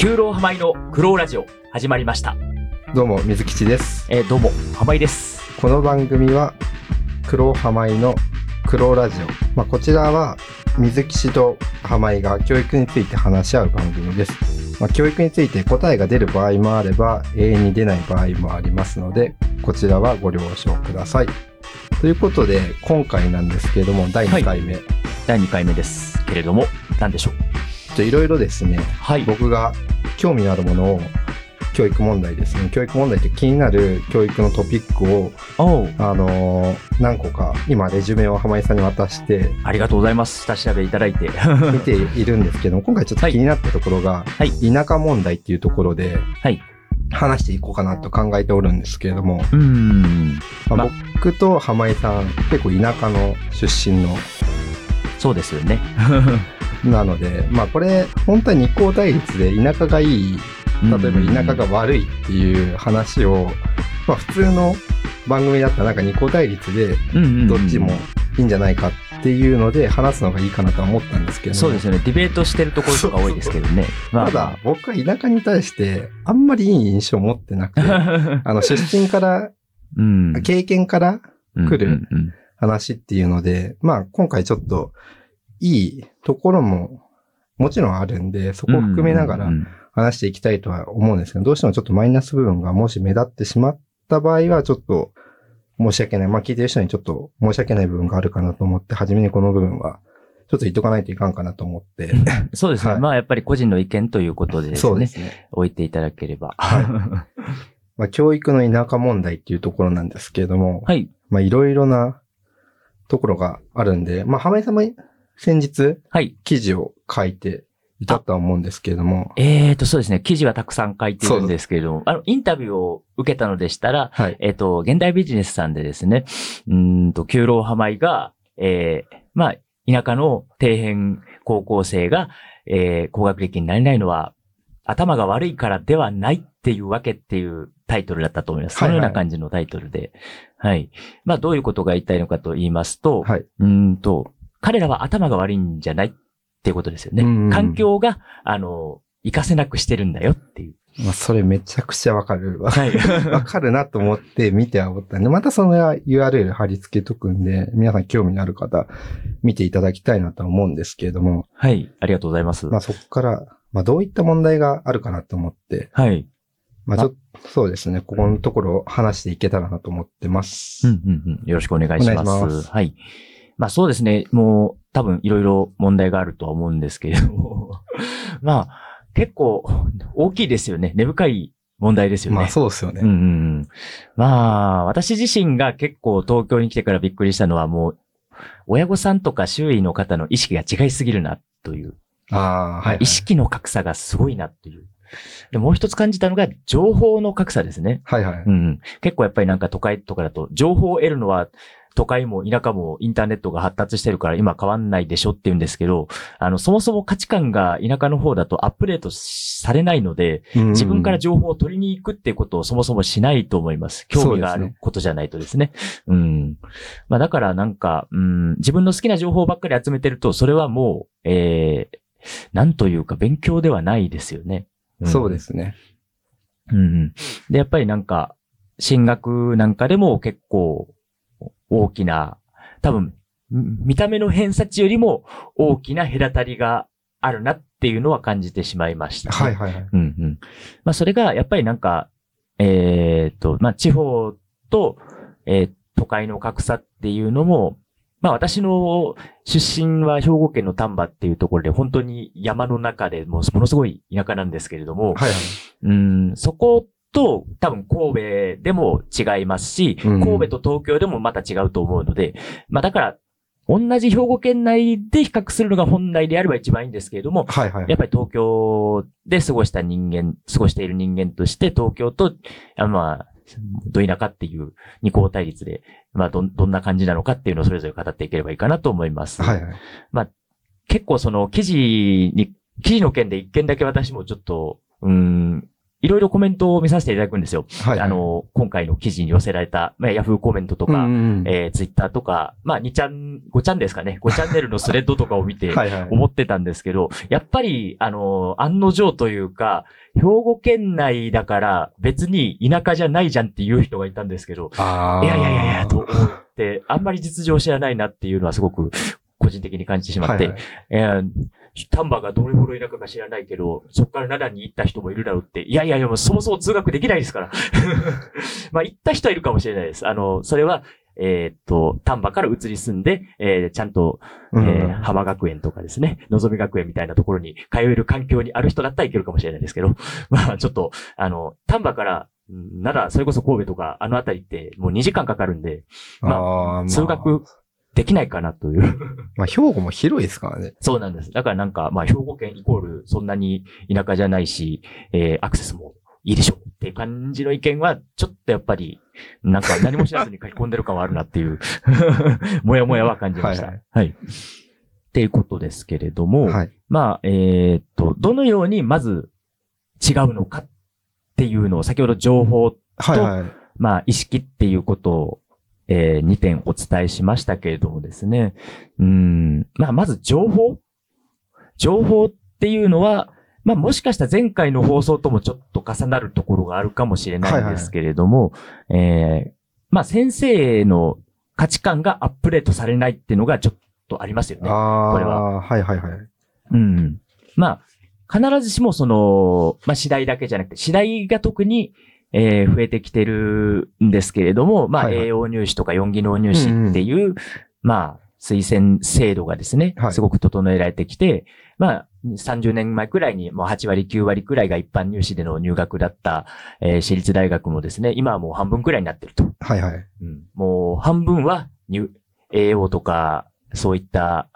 九郎浜井の苦労ラジオ始まりました。どうも、水吉です。えーどうも、浜井です。この番組は、黒浜井の黒ラジオ。まあ、こちらは、水吉と浜井が教育について話し合う番組です。まあ、教育について答えが出る場合もあれば、永遠に出ない場合もありますので、こちらはご了承ください。ということで、今回なんですけれども、第2回目。ち第2回目ですけれども、何でしょう？といろいろですね、はい。僕が興味のあるものを、教育問題ですね。教育問題って気になる教育のトピックをあのー何個か今レジュメを浜井さんに渡してありがとうございます。下調べいただいて。見ているんですけども今回ちょっと気になったところが、はい田舎問題っていうところではい。話していこうかなと考えておるんですけれども。まあま僕と浜井さん結構田舎の出身のそうですよね。なのでまあこれ本当は二項対立で田舎がいい例えば田舎が悪いっていう話を、まあ普通の番組だったらなんか二項対立でどっちもいいんじゃないかっていうので話すのがいいかなとは思ったんですけどもそうですよね。ディベートしてるところとか多いですけどね。まただ、僕は田舎に対してあんまりいい印象を持ってなくて、あの、出身から、うん。経験から来る話っていうので、まあ今回ちょっといいところももちろんあるんで、そこを含めながら話していきたいとは思うんですけど、どうしてもちょっとマイナス部分がもし目立ってしまった場合はちょっと申し訳ない。まあ聞いてる人にちょっと申し訳ない部分があるかなと思って、初めにこの部分はちょっと言っとかないといかんかなと思って。そうですね。はいまあやっぱり個人の意見ということでですねそうで。すね。置いていただければ。は まあ教育の田舎問題っていうところなんですけれども、はい。まあいろいろなところがあるんで、まあ浜井さんも先日はい。記事を書いていたとは思うんですけれども、えーと、そうですね。記事はたくさん書いてるんですけれども、あの、インタビューを受けたのでしたら、はい。えっ、と、現代ビジネスさんでですね、うーんと、九郎浜井が、えー、まあ、田舎の底辺高校生が、えー、高学歴になれないのは、頭が悪いからではないっていうわけっていうタイトルだったと思います。そはいはいのような感じのタイトルで。はい。まあ、どういうことが言いたいのかと言いますと、はい。うーんと、彼らは頭が悪いんじゃないっていうことですよね。うん環境が、あの、活かせなくしてるんだよっていう。まあそれめちゃくちゃわかるわ。はい。わかるなと思って見ては思ったんで、またその URL 貼り付けとくんで、皆さん興味のある方、見ていただきたいなとは思うんですけれども、はい。ありがとうございます。まあそこから、まあどういった問題があるかなと思って、はい。まあちょっと、そうですね、ここのところを話していけたらなと思ってます。うんうんうん。よろしくお願いします。お願いしますはい。まあそうですね。もう多分いろいろ問題があるとは思うんですけれども。まあ結構大きいですよね。根深い問題ですよね。まあそうですよね。うん。まあ私自身が結構東京に来てからびっくりしたのはもう親御さんとか周囲の方の意識が違いすぎるなという。ああ、はい、はい。意識の格差がすごいなという。で、もう一つ感じたのが情報の格差ですね。はいはい。うんうん、結構やっぱりなんか都会とかだと、情報を得るのは、都会も田舎もインターネットが発達してるから今変わんないでしょって言うんですけど、あの、そもそも価値観が田舎の方だとアップデートされないので、自分から情報を取りに行くってことをそもそもしないと思います。興味があることじゃないとですね。うん。まあだからなんか、うん、自分の好きな情報ばっかり集めてると、それはもう、えー、なんというか勉強ではないですよね。んそうですね。うんうん。で、やっぱりなんか、進学なんかでも結構大きな、多分、ん見た目の偏差値よりも大きな隔たりがあるなっていうのは感じてしまいました、はいはいはい。うんうん。まあそれがやっぱりなんか、えっ、と、まあ地方と、えー都会の格差っていうのも、まあ私の出身は兵庫県の丹波っていうところで本当に山の中でもうものすごい田舎なんですけれども、はいはい。うん、そこと多分神戸でも違いますし、うん神戸と東京でもまた違うと思うので、まあだから、同じ兵庫県内で比較するのが本来であれば一番いいんですけれども、はいはい。やっぱり東京で過ごした人間、過ごしている人間として、東京と、あまあ、ど田舎っていう二項対立で、まあどん、どんな感じなのかっていうのをそれぞれ語っていければいいかなと思います。はいはい。結構その記事に、記事の件で一件だけ私もちょっと、うーん、いろいろコメントを見させていただくんですよ。はい。あ、の、今回の記事に寄せられた、まあ、ヤフーコメントとか、うんうんうん、えー、ツイッターとか、まあ、2ちゃん、5ちゃんですかね。5チャンネルのスレッドとかを見て、はいはい。思ってたんですけど、やっぱり、あの、案の定というか、兵庫県内だから別に田舎じゃないじゃんっていう人がいたんですけど、ああ。いやいやいやいや、と思って、あんまり実情知らないなっていうのはすごく個人的に感じてしまって、はいはいえー丹波がどれほど田舎か知らないけど、そこから奈良に行った人もいるだろうって。いやいやいや、もうそもそも通学できないですから。まあ、行った人はいるかもしれないです。あの、それは、えーっと、丹波から移り住んで、えーちゃんと、えうんー浜学園とかですね、のぞみ学園みたいなところに通える環境にある人だったらいけるかもしれないですけど、まあ、ちょっと、あの、丹波から、うん奈良、それこそ神戸とか、あのあたりって、もう2時間かかるんで、まあー通学できないかなという。まあ、兵庫も広いですからね。そうなんです。だからなんか、まあ、兵庫県イコールそんなに田舎じゃないし、えーアクセスもいいでしょうっていう感じの意見は、ちょっとやっぱり、なんか何も知らずに書き込んでる感はあるなっていう、もやもやは感じました。ははいい、っていうことですけれども、はい。まあ、えーっと、どのようにまず違うのかっていうのを、先ほど情報はいはい。まあ、意識っていうことを、えー、2点お伝えしましたけれどもですね。うん。まあ、まず情報情報っていうのは、まあ、もしかしたら前回の放送ともちょっと重なるところがあるかもしれないんですけれども、えー、まあ、先生の価値観がアップデートされないっていうのがちょっとありますよね。ああ、これははいはいはい。うん。まあ、必ずしもその、まあ、次第だけじゃなくて、次第が特に、えー増えてきてるんですけれども、まあ、はいはい栄養入試とか四技能入試っていう、まあ、推薦制度がですね、はいすごく整えられてきて、まあ、30年前くらいにもう8割、9割くらいが一般入試での入学だった、えー私立大学もですね、今はもう半分くらいになってると。はいはい。うんもう半分は入、栄養とか、そういった、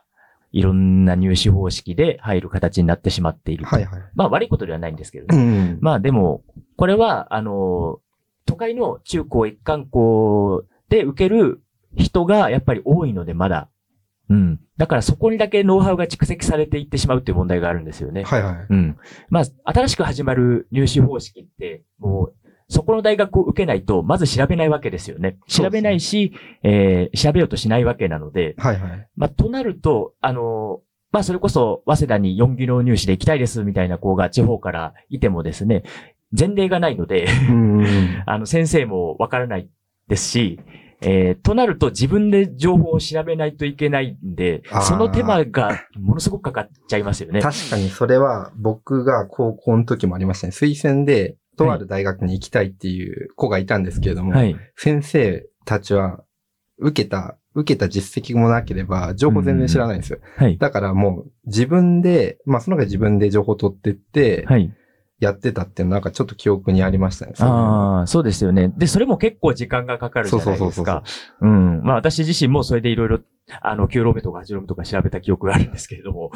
いろんな入試方式で入る形になってしまっていると。はいはい。まあ悪いことではないんですけどうね。ん。まあでも、これは、あの、都会の中高一貫校で受ける人がやっぱり多いので、まだ。うん。だからそこにだけノウハウが蓄積されていってしまうっていう問題があるんですよね。はいはい。うん。まあ、新しく始まる入試方式って、もう、そこの大学を受けないと、まず調べないわけですよね。調べないし、えー、調べようとしないわけなので、はいはい。まあ、となると、あの、まあ、それこそ、早稲田に4技能入試で行きたいですみたいな子が地方からいてもですね、前例がないので、うん。あの、先生もわからないですし、えー、となると自分で情報を調べないといけないんでその手間がものすごくかかっちゃいますよね。確かにそれは僕が高校の時もありましたね。推薦で、とある大学に行きたいっていう子がいたんですけれども、はい。先生たちは受けた、受けた実績もなければ、情報全然知らないんですよ。はい。だからもう自分で、まあその中で自分で情報を取ってって、はい。やってたっていうのなんかちょっと記憶にありましたね。ああ、そうですよね。で、それも結構時間がかかるじゃないですそうそうそうか。うん。まあ私自身もそれでいろいろ、あの、9ロ目とか8ロ目とか調べた記憶があるんですけれども。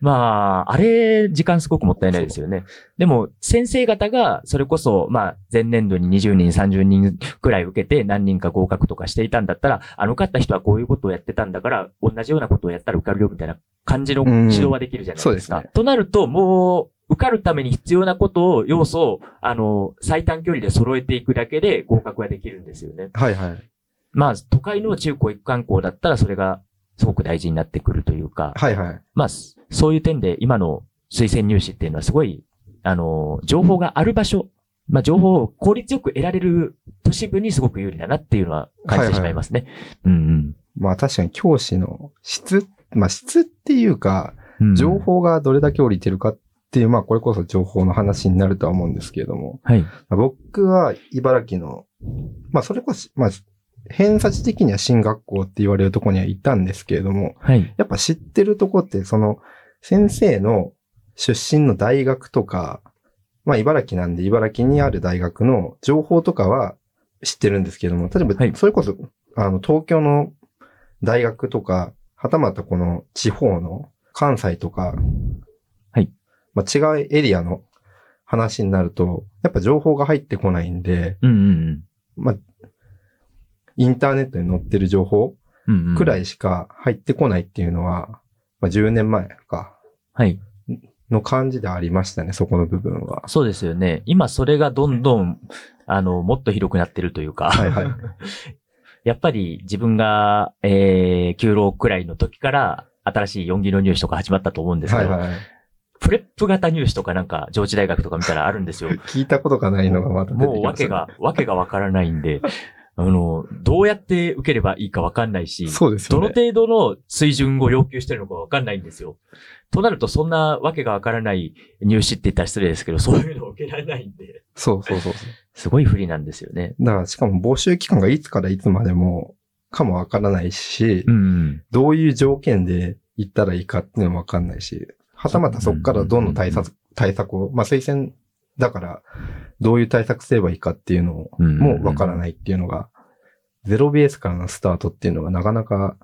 まあ、あれ、時間すごくもったいないですよね。でも、先生方が、それこそ、まあ、前年度に20人、30人くらい受けて何人か合格とかしていたんだったら、あの、受かった人はこういうことをやってたんだから、同じようなことをやったら受かるよみたいな感じの指導はできるじゃないですか。そうですねとなると、もう、受かるために必要なことを、要素を、あの、最短距離で揃えていくだけで合格ができるんですよね。はいはい。まあ、都会の中高一貫校だったらそれがすごく大事になってくるというか、はいはい。まあ、そそういう点で今の推薦入試っていうのはすごい、あの、情報がある場所、まあ、情報を効率よく得られる都市部にすごく有利だなっていうのは感じてしまいますね。うんまあ確かに教師の質、まあ質っていうか、うんうん。情報がどれだけ降りてるかっていう、まあこれこそ情報の話になるとは思うんですけれども、はい。まあ僕は茨城の、まあそれこそ、まあ偏差値的には進学校って言われるところには行ったんですけれども、はい。やっぱ知ってるとこって、その先生の出身の大学とか、まあ茨城なんで茨城にある大学の情報とかは知ってるんですけれども、例えはいばそれこそ、あの東京の大学とか、はたまたこの地方の関西とか、はい。まあ違うエリアの話になると、やっぱ情報が入ってこないんで、うんうんまあ、インターネットに載ってる情報うん。うんうんくらいしか入ってこないっていうのは、まあ10年前か、はい。の感じでありましたね、そこの部分は。そうですよね。今それがどんどん、あの、もっと広くなってるというか。はいはい。やっぱり自分が、えー、9浪くらいの時から新しい4技の入試とか始まったと思うんですけど、はいはい。プレップ型入試とかなんか上智大学とか見たらあるんですよ。聞いたことがないのがまた出てもうわけが、わけがわからないんで、あの、どうやって受ければいいかわかんないし、そうですよね。どの程度の水準を要求してるのかわかんないんですよ。となると、そんなわけがわからない入試って言ったら失礼ですけど、そういうのを受けられないんで、そうそうそうそう。すごい不利なんですよね。だからしかも募集期間がいつからいつまでもかもわからないし、うん。どういう条件で行ったらいいかっていうのもわかんないし、はたまたそこからどんどん対策、対策を、まあ推薦だから、どういう対策すればいいかっていうのうんもわからないっていうのが、ゼロベースからのスタートっていうのがなかなか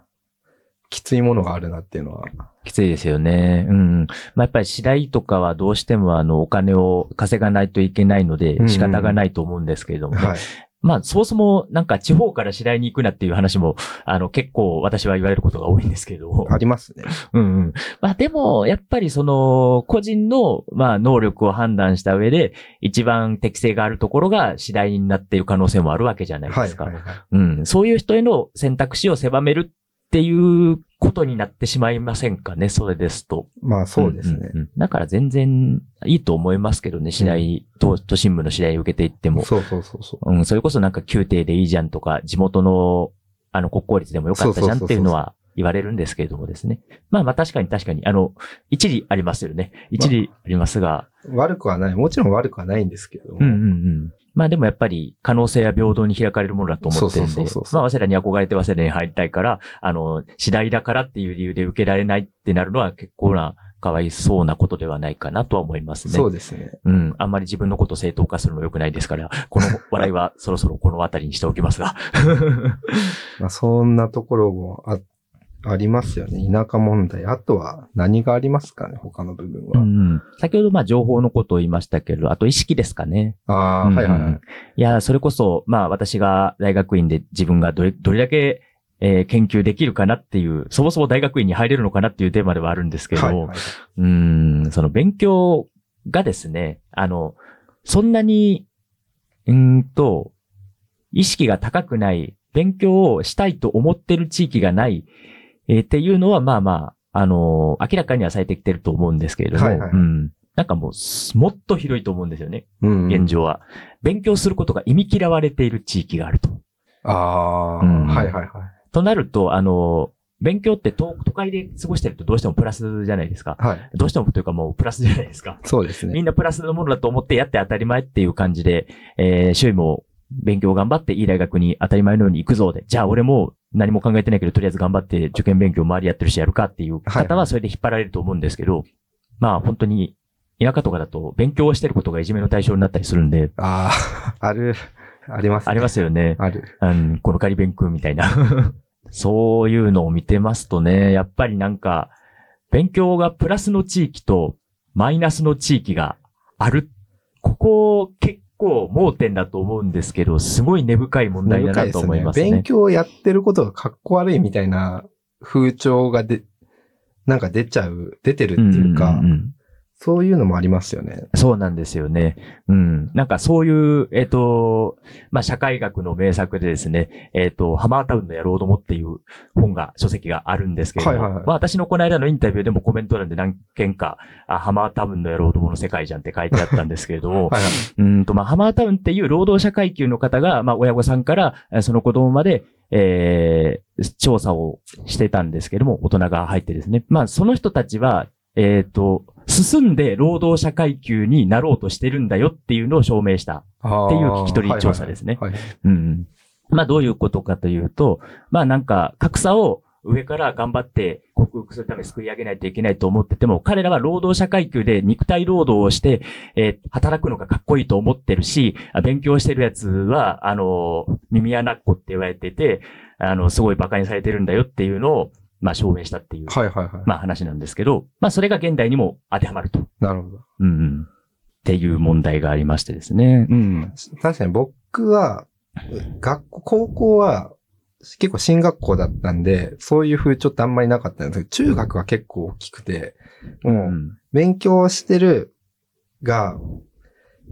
きついものがあるなっていうのは、きついですよね。うん。まあ、やっぱり次第とかはどうしてもあの、お金を稼がないといけないのでうんうん仕方がないと思うんですけれどもね。はい。まあ、そもそもなんか地方から次第に行くなっていう話も、あの、結構私は言われることが多いんですけれども。ありますね。うんうん。まあでも、やっぱりその、個人の、まあ、能力を判断した上で、一番適性があるところが次第になっている可能性もあるわけじゃないですか。はいはいはい。うん。そういう人への選択肢を狭めるっていうことになってしまいませんかね、それですと。まあそうですね。んんうんだから全然いいと思いますけどね、次第、都都心部の次第受けていっても。そうそうそうそう。うん、それこそなんか宮廷でいいじゃんとか、地元の、あの、国公立でもよかったじゃんっていうのは言われるんですけれどもですね。まあまあ確かに確かに、あの、一理ありますよね。一理ありますが、悪くはない。もちろん悪くはないんですけども。うんうんうん。まあでもやっぱり可能性は平等に開かれるものだと思ってるんでまあ早稲田に憧れて早稲田に入りたいから、あの、次第だからっていう理由で受けられないってなるのは結構な、かわいそうなことではないかなとは思いますね。そうですね。うん。あんまり自分のことを正当化するの良くないですから、この笑いはそろそろこの辺りにしておきますが。まあそんなところもあ、ありますよね。田舎問題。あとは何がありますかね他の部分うは。ん、先ほどまあ情報のことを言いましたけど、あと意識ですかね。ああ、うんはいはいはい。いや、それこそ、まあ私が大学院で自分がどれ、どれだけ、えー研究できるかなっていう、そもそも大学院に入れるのかなっていうテーマではあるんですけれども、はいはい。うん、その勉強がですね、あの、そんなに、うーんと、意識が高くない、勉強をしたいと思ってる地域がない、えーっていうのは、まあまあ、あの明らかにはされてきてると思うんですけれども、はいはいはいうん。なんかもうす、もっと広いと思うんですよね、うん現状は。勉強することが意味嫌われている地域があると。ああ、うんはいはいはい。となると、あの勉強って都都会で過ごしてるとどうしてもプラスじゃないですか。はい。どうしてもというかもうプラスじゃないですか。そうですね。みんなプラスのものだと思ってやって当たり前っていう感じで、えー、周囲も勉強頑張っていい大学に当たり前のように行くぞで、じゃあ俺も何も考えてないけど、とりあえず頑張って受験勉強周りやってるしやるかっていうはい方はそれで引っ張られると思うんですけど、まあ本当に田舎とかだと勉強をしてることがいじめの対象になったりするんで、ああ、ある、あります、ありますよね。ある。うん、この仮勉強みたいな。そういうのを見てますとね、やっぱりなんか、勉強がプラスの地域とマイナスの地域がある。ここ結構盲点だと思うんですけど、すごい根深い問題だなと思いますね。勉強をやってることがかっこ悪いみたいな風潮がで、なんか出ちゃう、出てるっていうか、んんんそういうのもありますよね。そうなんですよね。うん。なんかそういう、えっ、と、まあ、社会学の名作でですね、えっ、と、ハマータウンの野郎どもっていう本が、書籍があるんですけれども、はいはいはいまあ、私のこの間のインタビューでもコメント欄で何件か、あハマータウンの野郎どもの世界じゃんって書いてあったんですけれども、はいはい。うんと、まあ、ハマータウンっていう労働者階級の方が、まあ、親御さんから、えーその子供まで、えー調査をしてたんですけども、大人が入ってですね。まあ、その人たちは、えっ、と、進んで労働者階級になろうとしてるんだよっていうのを証明した。っていう聞き取り調査ですねはいはいはいうん。まあ、どういうことかというと、まあ、なんか、格差を上から頑張って克服するために救い上げないといけないと思ってても、彼らは労働者階級で肉体労働をして、えー働くのがかっこいいと思ってるし、あ勉強してるやつは、あの、耳穴っ子って言われてて、あの、すごい馬鹿にされてるんだよっていうのを、まあ、証明したっていう、はいはいはい。まあ、話なんですけど、まあ、それが現代にも当てはまると。なるほど。うんうん。っていう問題がありましてですね。うん。確かに僕は、学校、高校は、結構進学校だったんで、そういう風潮ってあんまりなかったんですけど、中学は結構大きくて、もう、うん勉強してるが、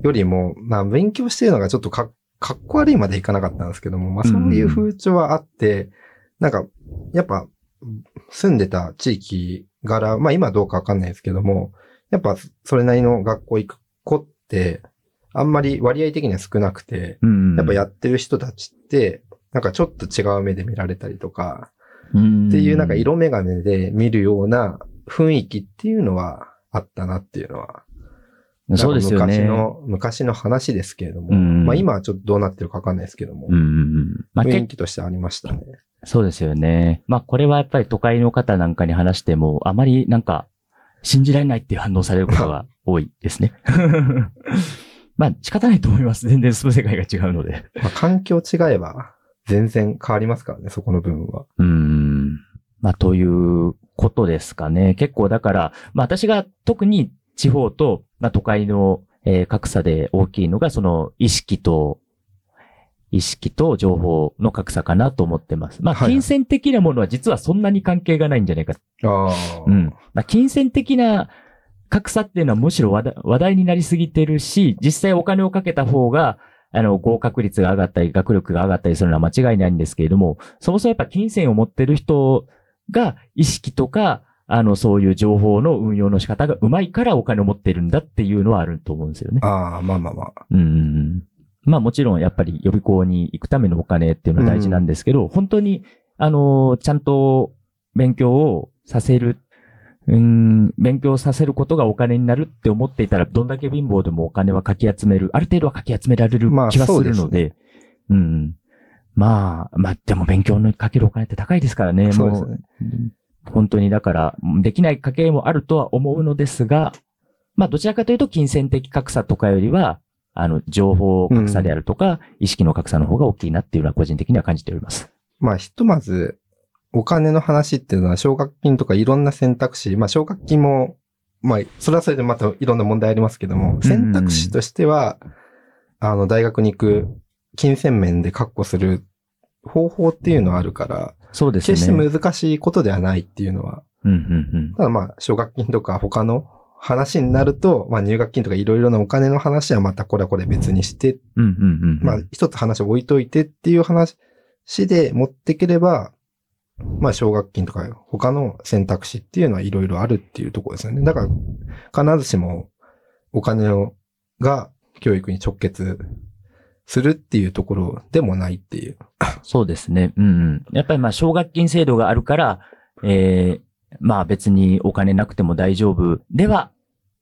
よりも、まあ、勉強してるのがちょっとかかっこ悪いまでいかなかったんですけども、まあ、そういう風潮はあって、なんか、やっぱ、住んでた地域柄、まあ今どうかわかんないですけども、やっぱそれなりの学校行く子って、あんまり割合的には少なくて、うん。やっぱやってる人たちって、なんかちょっと違う目で見られたりとか、うんっていうなんか色眼鏡で見るような雰囲気っていうのはあったなっていうのは。そうですよね。昔の、昔の話ですけれども、うんまあ今はちょっとどうなってるかわかんないですけども、うん。まあ、雰囲結気としてありましたね。そうですよね。まあ、これはやっぱり都会の方なんかに話しても、あまりなんか、信じられないっていう反応されることが多いですね。まあ、仕方ないと思います。全然住む世界が違うので。まあ環境違えば全然変わりますからね、そこの部分は。うーん。まあ、ということですかね。結構だから、まあ私が特に地方と、まあ都会の、えー格差で大きいのが、その意識と、意識と情報の格差かなと思ってます。まあ、金銭的なものは実はそんなに関係がないんじゃないか。ああ。うん。まあ、金銭的な格差っていうのはむしろ話題話題になりすぎてるし、実際お金をかけた方が、あの、合格率が上がったり、学力が上がったりするのは間違いないんですけれども、そもそもやっぱ金銭を持ってる人が意識とか、あの、そういう情報の運用の仕方がうまいからお金を持ってるんだっていうのはあると思うんですよね。ああ、まあまあまあ。うんうんうん。まあもちろんやっぱり予備校に行くためのお金っていうのは大事なんですけど、本当に、あの、ちゃんと勉強をさせる、うん、勉強させることがお金になるって思っていたら、どんだけ貧乏でもお金はかき集める、ある程度はかき集められるまあ気はするのでで、うんうん。まあ、まあでも勉強にかけるお金って高いですからね、もうそうですね。本当にだから、できない家計もあるとは思うのですが、まあどちらかというと金銭的格差とかよりは、あの、情報格差であるとか、意識の格差の方が大きいなっていうのは個人的には感じております。まあ、ひとまず、お金の話っていうのは奨学金とかいろんな選択肢、まあ奨学金も、まあ、それはそれでまたいろんな問題ありますけども、選択肢としては、あの、大学に行く金銭面で確保する方法っていうのはあるから、そうですね。決して難しいことではないっていうのは、うんうんただまあ、奨学金とか他の話になると、まあ入学金とかいろいろなお金の話はまたこれはこれ別にして、うん。うんうんうん。まあ一つ話を置いといてっていう話で持ってければ、まあ奨学金とか他の選択肢っていうのはいろいろあるっていうところですよね。だから必ずしもお金をが教育に直結するっていうところでもないっていう。そうですね。うんうん。やっぱりまあ奨学金制度があるから、えーまあ別にお金なくても大丈夫では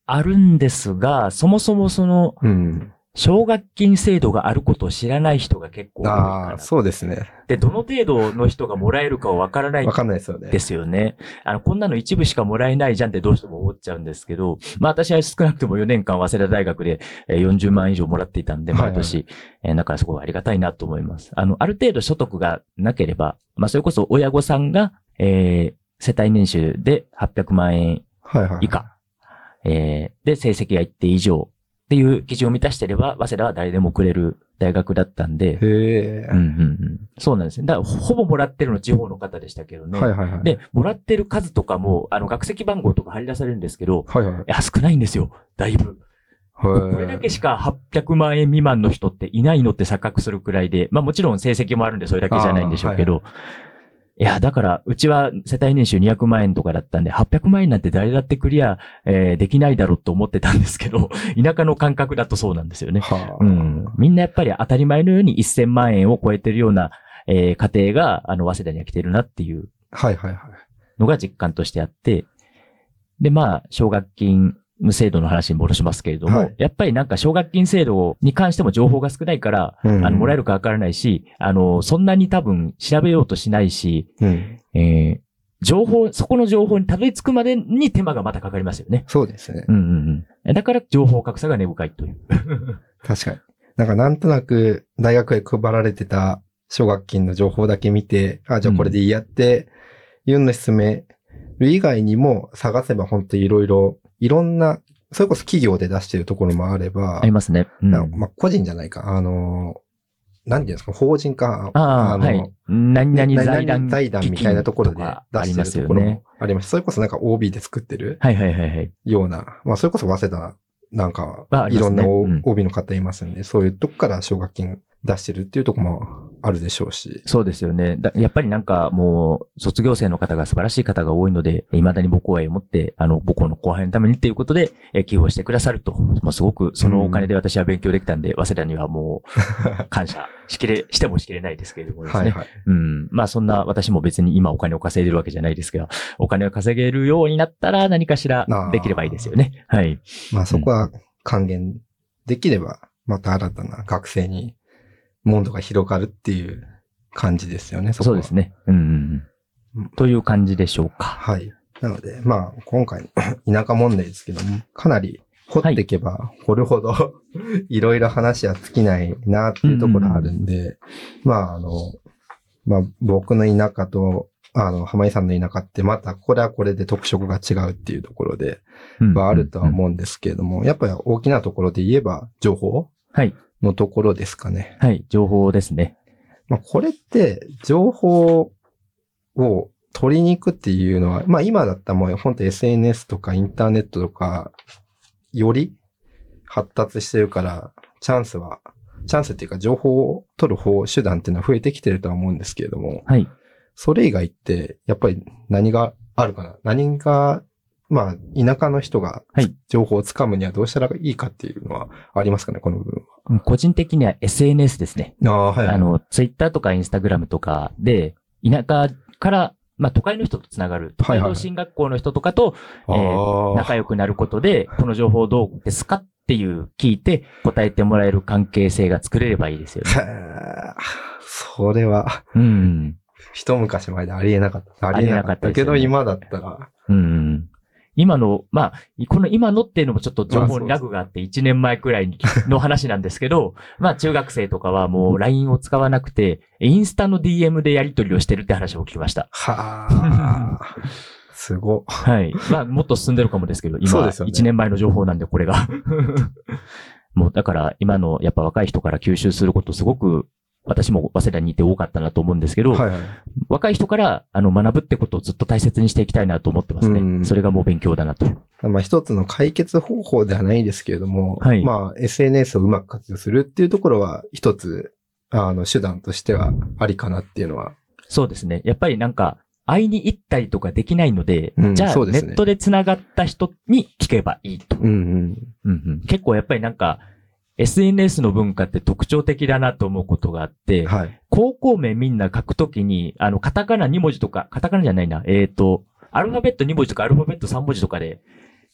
あるんですが、そもそもそのうん。奨学金制度があることを知らない人が結構多いかああ、ら。そうですね。で、どの程度の人がもらえるかはわからないわかんないですよね。ですよね。あの、こんなの一部しかもらえないじゃんってどうしても思っちゃうんですけど、まあ私は少なくとも4年間早稲田大学でえー40万以上もらっていたんで、はいはい毎年。えーだからすごいありがたいなと思います。あの、ある程度所得がなければ、まあそれこそ親御さんが、えー世帯年収で800万円はいはい。以下、えーで、成績が一定以上っていう基準を満たしてれば、早稲田は誰でも送れる大学だったんで、へえ。うんうんうん。そうなんですね。だから、ほぼもらってるの地方の方でしたけどね。はいはいはい。で、もらってる数とかも、あの、学籍番号とか張り出されるんですけど、はいはい。いや、少ないんですよ。だいぶ。これだけしか800万円未満の人っていないのって錯覚するくらいで、まあもちろん成績もあるんでそれだけじゃないんでしょうけど、いや、だから、うちは世帯年収200万円とかだったんで、800万円なんて誰だってクリア、えーできないだろうと思ってたんですけど、田舎の感覚だとそうなんですよね。はあ。うん。みんなやっぱり当たり前のように1000万円を超えてるような、えー家庭が、あの、早稲田には来てるなっていうはいはいはい。のが実感としてあって、で、まあ、奨学金無制度の話に戻しますけれども、はいやっぱりなんか奨学金制度に関しても情報が少ないから、うんあの、もらえるかわからないし、あの、そんなに多分調べようとしないし、うん。えー情報、そこの情報にたどり着くまでに手間がまたかかりますよね。そうですね。うんうんうん。だから情報格差が根深いという。確かに。なんかなんとなく大学へ配られてた奨学金の情報だけ見て、あ、じゃあこれでいいやっていうのに進める以外にも探せば本当にいろいろ、いろんな、それこそ企業で出してるところもあれば、ありますね。うん。なまあ個人じゃないか、あの、なんていうんですか、法人か、ああ、の、はい。何々財団。財団みたいなところで出ありますよしてるところもね。あります。それこそなんか OB で作ってるはいはいはいはい。ような、まあそれこそ早稲田なんかいろんな OB の方いますんで、そういうとこから奨学金出してるっていうところもあるでしょうし。そうですよね。だやっぱりなんかもう、卒業生の方が素晴らしい方が多いので、未だに母校へ持って、あの、母校の後輩のためにっていうことで、え寄付をしてくださると。まあ、すごく、そのお金で私は勉強できたんで、早稲田にはもう、感謝しきれ、してもしきれないですけれどもですね。はいはい。うん。まあそんな私も別に今お金を稼いでるわけじゃないですけど、お金を稼げるようになったら何かしらできればいいですよね。はい。まあそこは還元できれば、また新たな学生に門戸が広がるっていう感じですよね、そそうですね。うんうんうん。という感じでしょうか。はい。なので、まあ、今回の田舎問題ですけども、かなり掘っていけば掘るほど、いろいろ話は尽きないなっていうところあるんで、まあ、あの、まあ、僕の田舎と、あの、浜井さんの田舎ってまたこれはこれで特色が違うっていうところで、うんはあるとはうん思うんですけれども、やっぱり大きなところで言えば情報はい。のところですかね。はい。情報ですね。まあ、これって、情報を取りに行くっていうのは、まあ今だったらもう本当 SNS とかインターネットとか、より発達してるから、チャンスは、チャンスっていうか情報を取る方、手段っていうのは増えてきてるとは思うんですけれども、はい。それ以外って、やっぱり何があるかな？何が、まあ、田舎の人がはい情報をつかむにはどうしたらいいかっていうのはありますかね、この部分うん個人的には SNS ですね。は。ああ、はい、あの、ツイッターとかインスタグラムとかで、田舎から、まあ、都会の人とつながる。都会の進学校の人とかとあえー仲良くなることで、この情報どうですかっていう聞いて答えてもらえる関係性が作れればいいですよね。それは、うん。一昔前でありえなかった。ありえなかったけど、今だったら、うん。今の、まあ、この今のっていうのもちょっと情報にラグがあって1年前くらいの話なんですけど、まあ中学生とかはもう LINE を使わなくて、インスタの DM でやり取りをしてるって話を聞きました。はあ、すご。はい。まあもっと進んでるかもですけど、今、そうですよね1年前の情報なんでこれが。もうだから今のやっぱ若い人から吸収することすごく私も早稲田にいて多かったなと思うんですけど、はいはい。若い人からあの学ぶってことをずっと大切にしていきたいなと思ってますね。うんそれがもう勉強だなと。まあ一つの解決方法ではないですけれども、はいまあ SNS をうまく活用するっていうところは一つ、あの手段としてはありかなっていうのは。そうですね。やっぱりなんか、会いに行ったりとかできないので、うんじゃあ、ネットで繋がった人に聞けばいいと。うんうん。うんうん結構やっぱりなんか、SNS の文化って特徴的だなと思うことがあって、はい。高校名みんな書くときに、あの、カタカナ2文字とか、カタカナじゃないな、えっ、と、アルファベット2文字とかアルファベット3文字とかで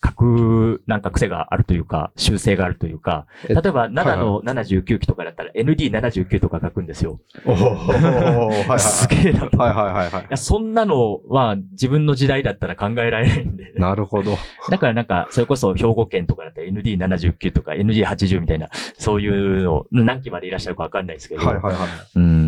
書く、なんか癖があるというか、習性があるというか、え例えば7の79期とかだったら ND79 とか書くんですよ。すげえなと。はいはいはいはいい。や、そんなのは自分の時代だったら考えられないんで。なるほど。だからなんか、それこそ兵庫県とかだったら ND79 とか ND80 みたいな、そういうの、何期までいらっしゃるかわかんないですけど。はいはいはい。うん。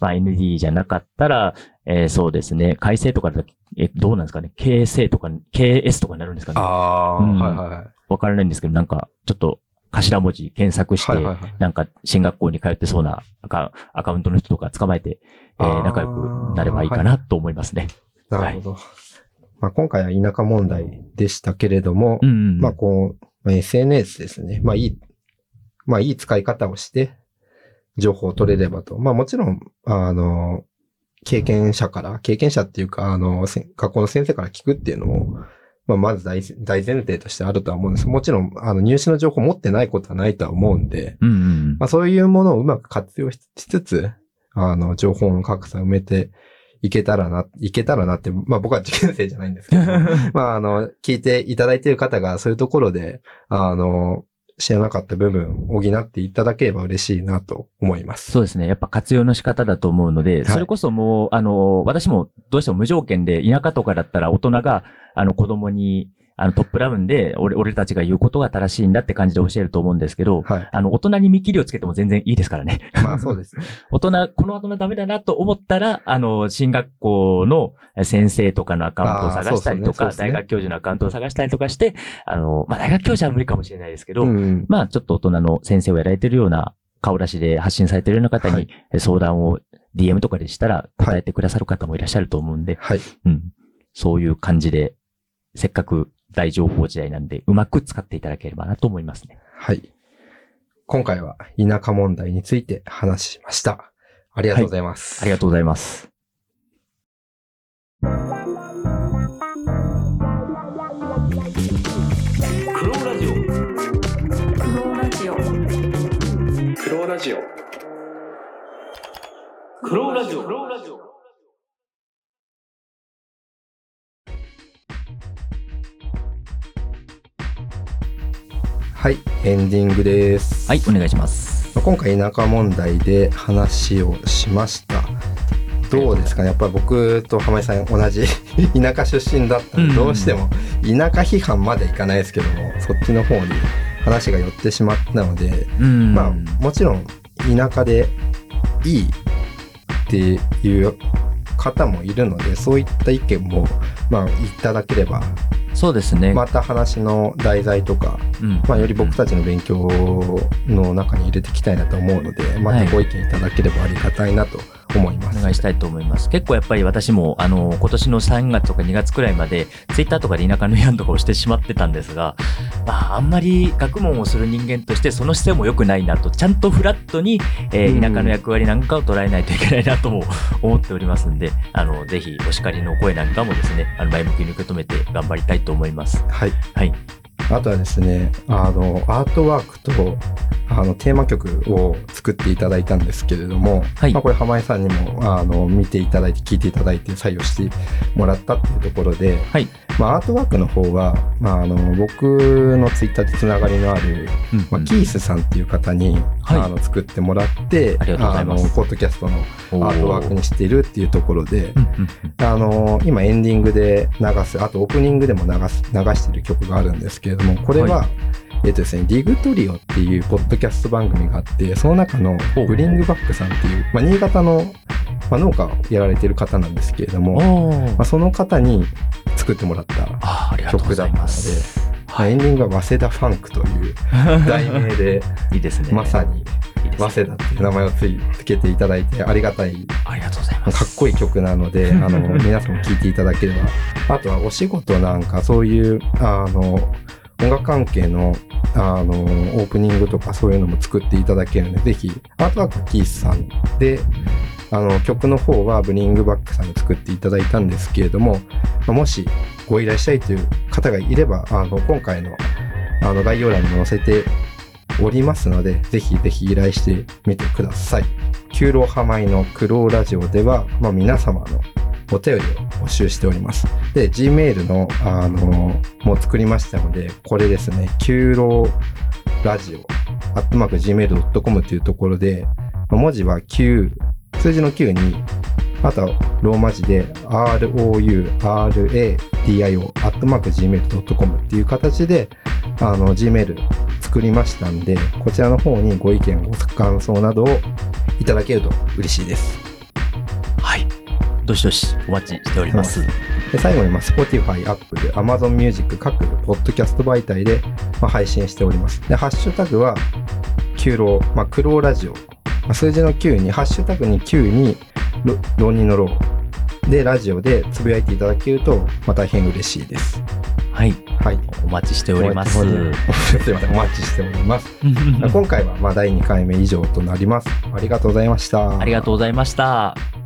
まあ ND じゃなかったら、えーそうですね、改正とかだと、え、どうなんですかね ?KC とか、KS とかになるんですかね？ああ、うんはいはいはい。わからないんですけど、なんか、ちょっと、頭文字検索して、はいはいはいなんか、進学校に通ってそうなアカアカウントの人とか捕まえて、えー仲良くなればいいかなと思いますね。なるほど。まあ今回は田舎問題でしたけれども、うんうんうん。まあこう、まあ SNS ですね。まあいい、まあいい使い方をして、情報を取れればと。まあもちろん、あの、経験者から、経験者っていうか、あの、せ学校の先生から聞くっていうのも、まあまず大大前提としてあるとは思うんです。もちろん、あの、入試の情報を持ってないことはないとは思うんで、うんうんうん。まあそういうものをうまく活用しつつ、あの、情報の格差を埋めていけたらな、いけたらなって、まあ僕は受験生じゃないんですけど、まああの、聞いていただいている方がそういうところで、あの、知らなかった部分を補っていただければ嬉しいなと思います。そうですね。やっぱ活用の仕方だと思うので、いそれこそもう、あの、私もどうしても無条件で、田舎とかだったら大人が、あの、子供に、あの、トップダウンで、俺、俺たちが言うことが正しいんだって感じで教えると思うんですけど、はい。あの、大人に見切りをつけても全然いいですからね。まあそうですね。大人、この大人ダメだなと思ったら、あの、進学校の先生とかのアカウントを探したりとか、ねね大学教授のアカウントを探したりとかして、あの、まあ、大学教授は無理かもしれないですけど、うん。まあ、ちょっと大人の先生をやられてるような顔出しで発信されているような方はに相談を DM とかでしたら答えてくださる方もいらっしゃると思うんで、はい。うん。そういう感じで、せっかく大情報時代なんで、うまく使っていただければなと思いますね。はい。今回は田舎問題について話しました。ありがとうございます。ありがとうございます。クローラジオクローラジオクローラジオはい。エンディングです。はい、お願いします。まあ今回田舎問題で話をしました。どうですか？ねやっぱり僕と浜井さん同じ 田舎出身だったんで、うんどうしても田舎批判までいかないですけども、そっちの方に話が寄ってしまったので、うん。まあもちろん田舎でいいっていう方もいるので、そういった意見もまあいただければ、そうですね。また話の題材とか、うんまあ、より僕たちの勉強の中に入れていきたいなと思うので、またご意見いただければありがたいなと思います。お願いしたいと思います。結構やっぱり私も、あの、今年の3月とか2月くらいまで、ツイッターとかで田舎の違反とかをしてしまってたんですが、まあ、あんまり学問をする人間として、その姿勢も良くないなと、ちゃんとフラットに、えーうん田舎の役割なんかを捉えないといけないなとも 思っておりますんで、あの、ぜひ、お叱りの声なんかもですね、あの、前向きに受け止めて頑張りたいと思います。はい。はい。あとはですね、あの、アートワークと、あの、テーマ曲を作っていただいたんですけれども、はい。まあ、これ浜井さんにも、あの、見ていただいて、聞いていただいて、採用してもらったっていうところで、はい。まあ、アートワークの方は、まあ、あの、僕のツイッターでつながりのある、うんまあ、キースさんっていう方に、はい。あの作ってもらって、ありがとうございます。の、ポッドキャストのアートワークにしているっていうところであの、今エンディングで流す、あとオープニングでも流す、流してる曲があるんですけれども、これは、はえっとですね、ディグトリオっていうポッドキャスト番組があって、その中のブリングバックさんっていう、まあ、新潟の、まあ、農家をやられてる方なんですけれども、まあ、その方に作ってもらったあーありがとうございエンディングは早稲田ファンクという題名で、いいですね。まさに早稲田っていう名前をついつけていただいてありがたいありがとうございます。かっこいい曲なので、あの、皆さんも聴いていただければ。あとはお仕事なんか、そういう、あの、音楽関係の、あの、オープニングとかそういうのも作っていただけるので、ぜひ、アートワークはキースさんで、あの、曲の方はブリングバックさんに作っていただいたんですけれども、もしご依頼したいという方がいれば、あの、今回の、あの、概要欄に載せておりますので、ぜひぜひ依頼してみてください。九郎浜井の苦労ラジオでは、まあ、皆様のお便りを募集しております。で、Gmail の、あの、もう作りましたので、これですね、九郎ラジオ、アットマーク Gmail.com というところで、文字は9、数字の9に、あとローマ字で ROU、RADIO、アットマーク Gmail.com っていう形で、あの、Gmail 作りましたんで、こちらの方にご意見、ご感想などをいただけると嬉しいです。はい。どしどしお待ちしております。で最後に、まあ、Spotify、Apple、Amazon Music 各ポッドキャスト媒体で、まあ、配信しております。で、ハッシュタグは、9ロー、まあ、クローラジオ。まあ、数字の9に、ハッシュタグに9に、ろ浪人のロー。で、ラジオでつぶやいていただけると、まあ、大変嬉しいです。はい。はい。お待ちしております。すいません、お待ちしております。今回は、まあ、第2回目以上となります。ありがとうございました。ありがとうございました。